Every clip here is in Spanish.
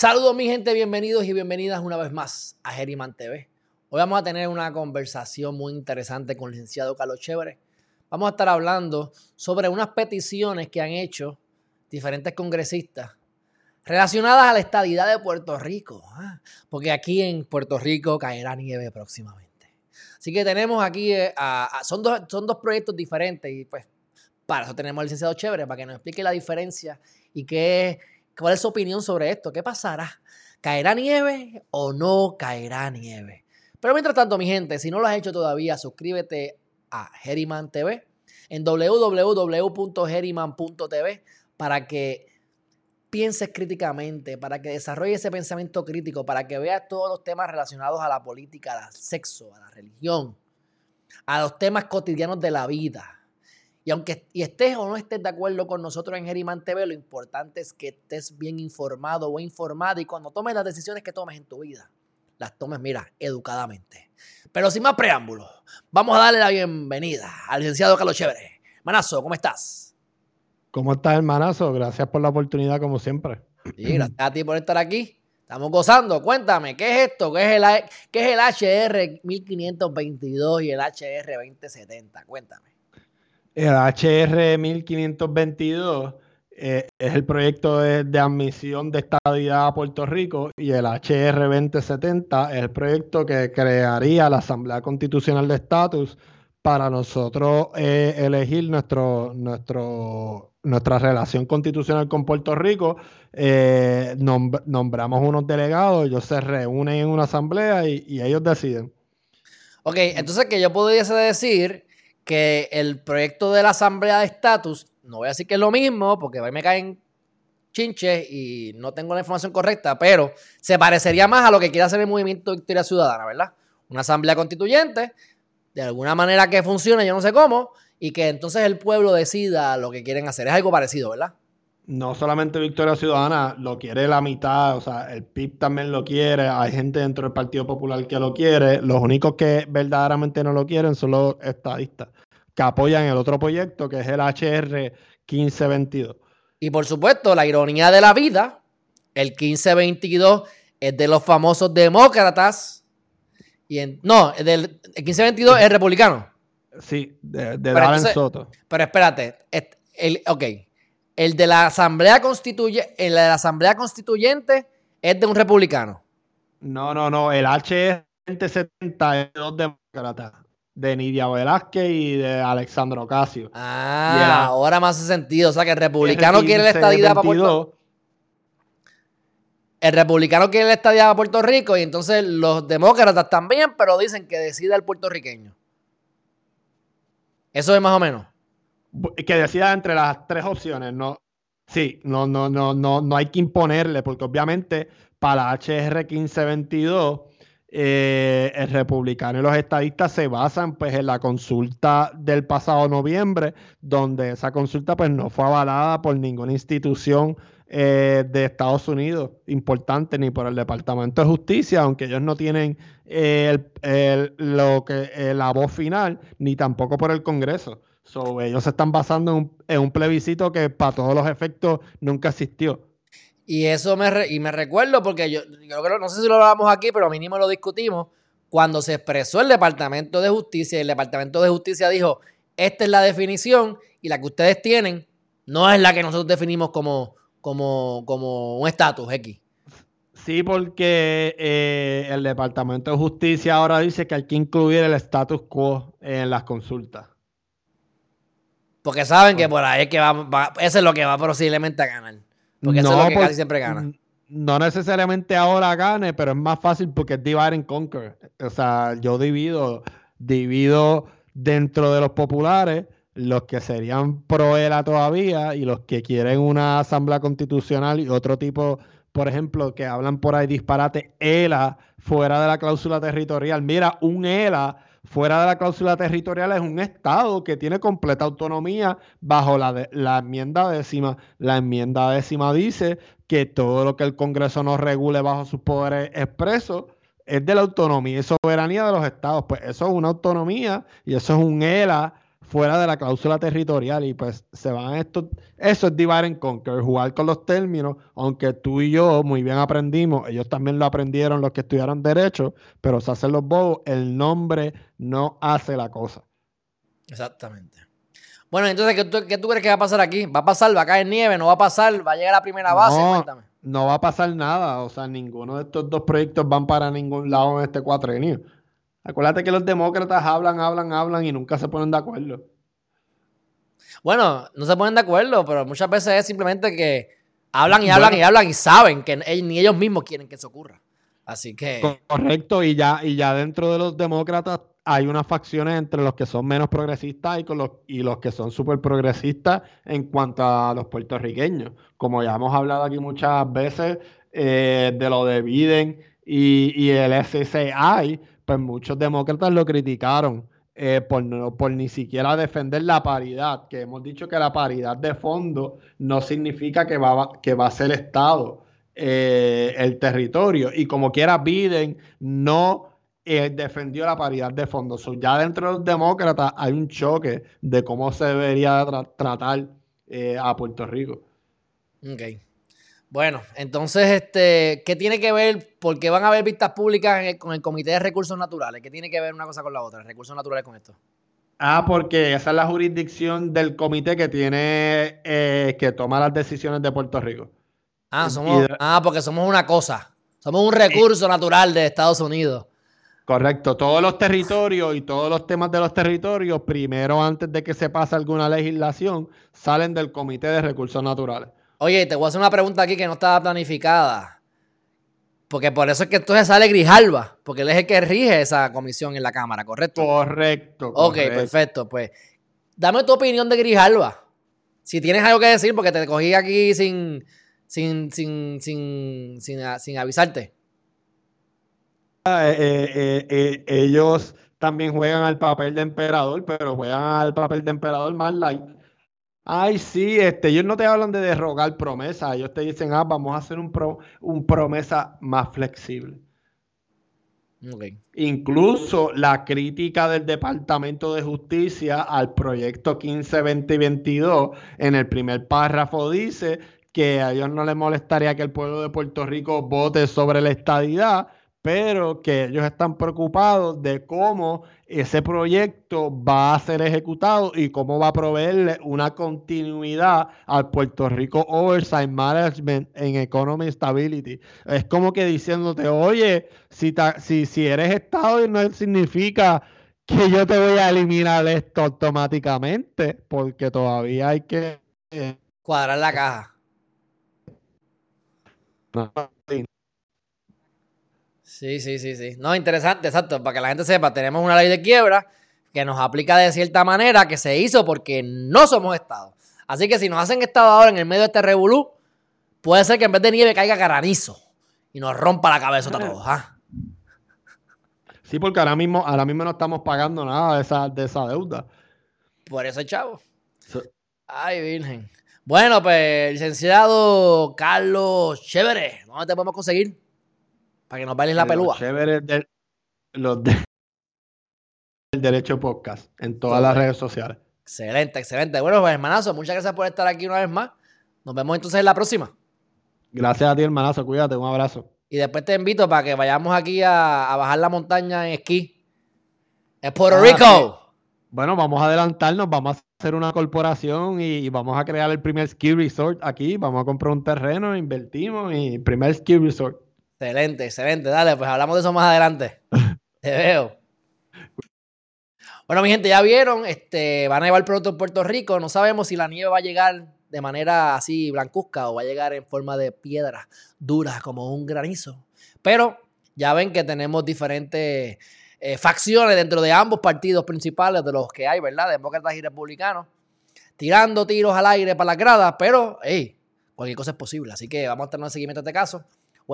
Saludos mi gente, bienvenidos y bienvenidas una vez más a Geriman TV. Hoy vamos a tener una conversación muy interesante con el licenciado Carlos Chévere. Vamos a estar hablando sobre unas peticiones que han hecho diferentes congresistas relacionadas a la estadidad de Puerto Rico, ¿ah? porque aquí en Puerto Rico caerá nieve próximamente. Así que tenemos aquí, eh, son, dos, son dos proyectos diferentes y pues para eso tenemos al licenciado Chévere, para que nos explique la diferencia y qué ¿Cuál es su opinión sobre esto? ¿Qué pasará? ¿Caerá nieve o no caerá nieve? Pero mientras tanto, mi gente, si no lo has hecho todavía, suscríbete a Geriman TV en www.geriman.tv para que pienses críticamente, para que desarrolles ese pensamiento crítico, para que veas todos los temas relacionados a la política, al sexo, a la religión, a los temas cotidianos de la vida y aunque y estés o no estés de acuerdo con nosotros en Geriman TV, lo importante es que estés bien informado o informada y cuando tomes las decisiones que tomes en tu vida, las tomes, mira, educadamente. Pero sin más preámbulos, vamos a darle la bienvenida al licenciado Carlos Chévere. Manazo, ¿cómo estás? ¿Cómo estás, hermanazo? Gracias por la oportunidad, como siempre. Y gracias a ti por estar aquí. Estamos gozando. Cuéntame, ¿qué es esto? ¿Qué es el, qué es el HR 1522 y el HR 2070? Cuéntame. El HR 1522 eh, es el proyecto de, admisión de estabilidad a Puerto Rico y el HR 2070 es el proyecto que crearía la Asamblea Constitucional de Estatus para nosotros eh, elegir nuestro, nuestro, nuestra relación constitucional con Puerto Rico. Eh, nombramos unos delegados, ellos se reúnen en una asamblea y, y ellos deciden. Ok, entonces que yo pudiese decir que el proyecto de la Asamblea de Estatus, no voy a decir que es lo mismo, porque ahí me caen chinches y no tengo la información correcta, pero se parecería más a lo que quiere hacer el movimiento Victoria Ciudadana, ¿verdad? Una asamblea constituyente, de alguna manera que funcione, yo no sé cómo, y que entonces el pueblo decida lo que quieren hacer. Es algo parecido, ¿verdad? No solamente Victoria Ciudadana, lo quiere la mitad, o sea, el PIB también lo quiere, hay gente dentro del Partido Popular que lo quiere, los únicos que verdaderamente no lo quieren son los estadistas que apoyan el otro proyecto que es el HR 1522. Y por supuesto, la ironía de la vida, el 1522 es de los famosos demócratas. Y no, el, del, 1522 es republicano. Sí, de, de Soto. Pero espérate, el, ok, el de la Asamblea Constituyente, el de la Asamblea Constituyente es de un republicano. No, no, no, el HR 2070 es de dos demócratas de Nidia Velázquez y de Alexandro Ocasio. Ah, ahora más hace sentido. O sea, que el republicano quiere la estadidad para Puerto El republicano quiere la estadidad para Puerto Rico y entonces los demócratas también, pero dicen que decida el puertorriqueño. Eso es más o menos. Que decida entre las tres opciones, no. Sí, no, no, no, no, no hay que imponerle, porque obviamente para la HR 1522 eh, el republicano y los estadistas se basan pues en la consulta del pasado noviembre, donde esa consulta pues no fue avalada por ninguna institución eh, de Estados Unidos importante, ni por el Departamento de Justicia, aunque ellos no tienen eh, lo que, la voz final, ni tampoco por el Congreso. Ellos se están basando en un, en un plebiscito que para todos los efectos nunca existió. Y eso me, y me recuerdo porque yo, creo, no sé si lo hablamos aquí, pero mínimo lo discutimos, cuando se expresó el Departamento de Justicia y el Departamento de Justicia dijo, esta es la definición y la que ustedes tienen no es la que nosotros definimos como, como, como un estatus X. Sí, porque eh, el Departamento de Justicia ahora dice que hay que incluir el status quo en las consultas. Porque saben que por ahí es que va, eso es lo que va posiblemente a ganar. Porque eso es lo que casi siempre gana. No necesariamente ahora gane, pero es más fácil porque es divide and conquer. O sea, yo divido, divido dentro de los populares los que serían pro ELA todavía y los que quieren una asamblea constitucional y otro tipo, por ejemplo, que hablan por ahí disparate, ELA fuera de la cláusula territorial. Mira, un ELA fuera de la cláusula territorial es un Estado que tiene completa autonomía bajo la, la enmienda décima. La enmienda décima dice que todo lo que el Congreso no regule bajo sus poderes expresos es de la autonomía y soberanía de los estados. Pues eso es una autonomía y eso es un ELA fuera de la cláusula territorial y pues se van esto, eso es divide and conquer, jugar con los términos, aunque tú y yo muy bien aprendimos, ellos también lo aprendieron los que estudiaron derecho, pero se hacen los bobos, el nombre no hace la cosa. Exactamente. Bueno, entonces, ¿qué tú, ¿qué tú, crees que va a pasar aquí? ¿Va a pasar? ¿Va a caer nieve? ¿No va a pasar? ¿Va a llegar a la primera base? No, no va a pasar nada. O sea, ninguno de estos dos proyectos van para ningún lado en este cuatrenio. Acuérdate que los demócratas hablan, hablan, hablan y nunca se ponen de acuerdo. Bueno, no se ponen de acuerdo, pero muchas veces es simplemente que hablan y hablan y hablan y saben que ni ellos mismos quieren que eso ocurra. Así que. Correcto, y ya, y ya dentro de los demócratas hay unas facciones entre los que son menos progresistas y, con los, y los que son súper progresistas en cuanto a los puertorriqueños. Como ya hemos hablado aquí muchas veces eh, de lo de Biden y, y el SCI, pues muchos demócratas lo criticaron eh, por, por ni siquiera defender la paridad, que hemos dicho que la paridad de fondo no significa que va, que va a ser Estado eh, el territorio. Y como quiera, Biden no eh, defendió la paridad de fondo. ya dentro de los demócratas hay un choque de cómo se debería tratar a Puerto Rico. Ok. Bueno, entonces, este, ¿qué tiene que ver? ¿Por qué van a haber vistas públicas con el Comité de Recursos Naturales? ¿Qué tiene que ver una cosa con la otra, recursos naturales con esto? Ah, porque esa es la jurisdicción del comité que tiene eh, que tomar las decisiones de Puerto Rico. Ah, somos, ah, porque somos una cosa. Somos un recurso natural de Estados Unidos. Correcto. Todos los territorios y todos los temas de los territorios, primero antes de que se pase alguna legislación, salen del Comité de Recursos Naturales. Oye, te voy a hacer una pregunta aquí que no estaba planificada. Porque por eso es que entonces sale Grijalba, porque él es el que rige esa comisión en la Cámara, ¿correcto? Correcto. Ok, perfecto. Pues dame tu opinión de Grijalba. Si tienes algo que decir, porque te cogí aquí sin, sin, sin, sin, sin, avisarte. Ah, eh, eh, eh, ellos también juegan al papel de emperador, pero juegan al papel de emperador más light. Ay, sí, este, ellos no te hablan de derrogar promesas, ellos te dicen, ah, vamos a hacer un, un promesa más flexible. Incluso la crítica del Departamento de Justicia al proyecto 15, 20 y 22, en el primer párrafo dice que a ellos no les molestaría que el pueblo de Puerto Rico vote sobre la estadidad, pero que ellos están preocupados de cómo ese proyecto va a ser ejecutado y cómo va a proveerle una continuidad al Puerto Rico Oversight Management en Economy Stability. Es como que diciéndote, oye, si, si, si eres Estado no significa que yo te voy a eliminar esto automáticamente, porque todavía hay que... Cuadrar la caja. Sí, sí, sí, sí. No, interesante, exacto. Para que la gente sepa, tenemos una ley de quiebra que nos aplica de cierta manera, que se hizo porque no somos Estado. Así que si nos hacen Estado ahora en el medio de este revolú, puede ser que en vez de nieve caiga granizo y nos rompa la cabeza a todos. ¿ah? Sí, porque ahora mismo, ahora mismo no estamos pagando nada de esa, de esa deuda. Por eso, chavo. Ay, virgen. Bueno, pues, licenciado Carlos Chévere, ¿dónde te podemos conseguir? Para que nos bailen la pelúa. Chévere los del Derecho Podcast en todas las redes sociales. Excelente, excelente. Bueno, pues hermanazo, muchas gracias por estar aquí una vez más. Nos vemos entonces en la próxima. Gracias a ti, hermanazo. Cuídate, un abrazo. Y después te invito para que vayamos aquí a, bajar la montaña en esquí. En Puerto ah, Rico. Bueno, vamos a adelantarnos, vamos a hacer una corporación y, vamos a crear el primer ski resort aquí. Vamos a comprar un terreno, invertimos y primer ski resort. Excelente, excelente. Dale, pues hablamos de eso más adelante. Te veo. Bueno, mi gente, ya vieron, este, van a llevar producto en Puerto Rico. No sabemos si la nieve va a llegar de manera así blancuzca o va a llegar en forma de piedra dura como un granizo. Pero ya ven que tenemos diferentes eh, facciones dentro de ambos partidos principales de los que hay, ¿verdad? Demócratas y republicanos, tirando tiros al aire para las gradas, pero, hey, cualquier cosa es posible. Así que vamos a tener seguimiento a este caso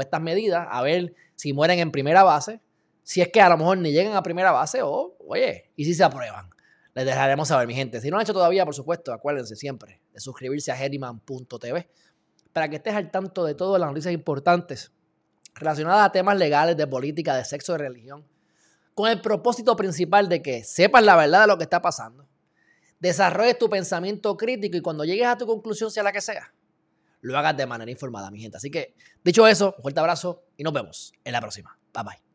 estas medidas, a ver si mueren en primera base, si es que a lo mejor ni llegan a primera base o, oye, y si se aprueban. Les dejaremos saber, mi gente. Si no han hecho todavía, por supuesto, acuérdense siempre de suscribirse a Geriman.tv para que estés al tanto de todas las noticias importantes relacionadas a temas legales, de política, de sexo, de religión, con el propósito principal de que sepas la verdad de lo que está pasando, desarrolles tu pensamiento crítico y cuando llegues a tu conclusión, sea la que sea, lo hagas de manera informada, mi gente. Así que, dicho eso, un fuerte abrazo y nos vemos en la próxima. Bye bye.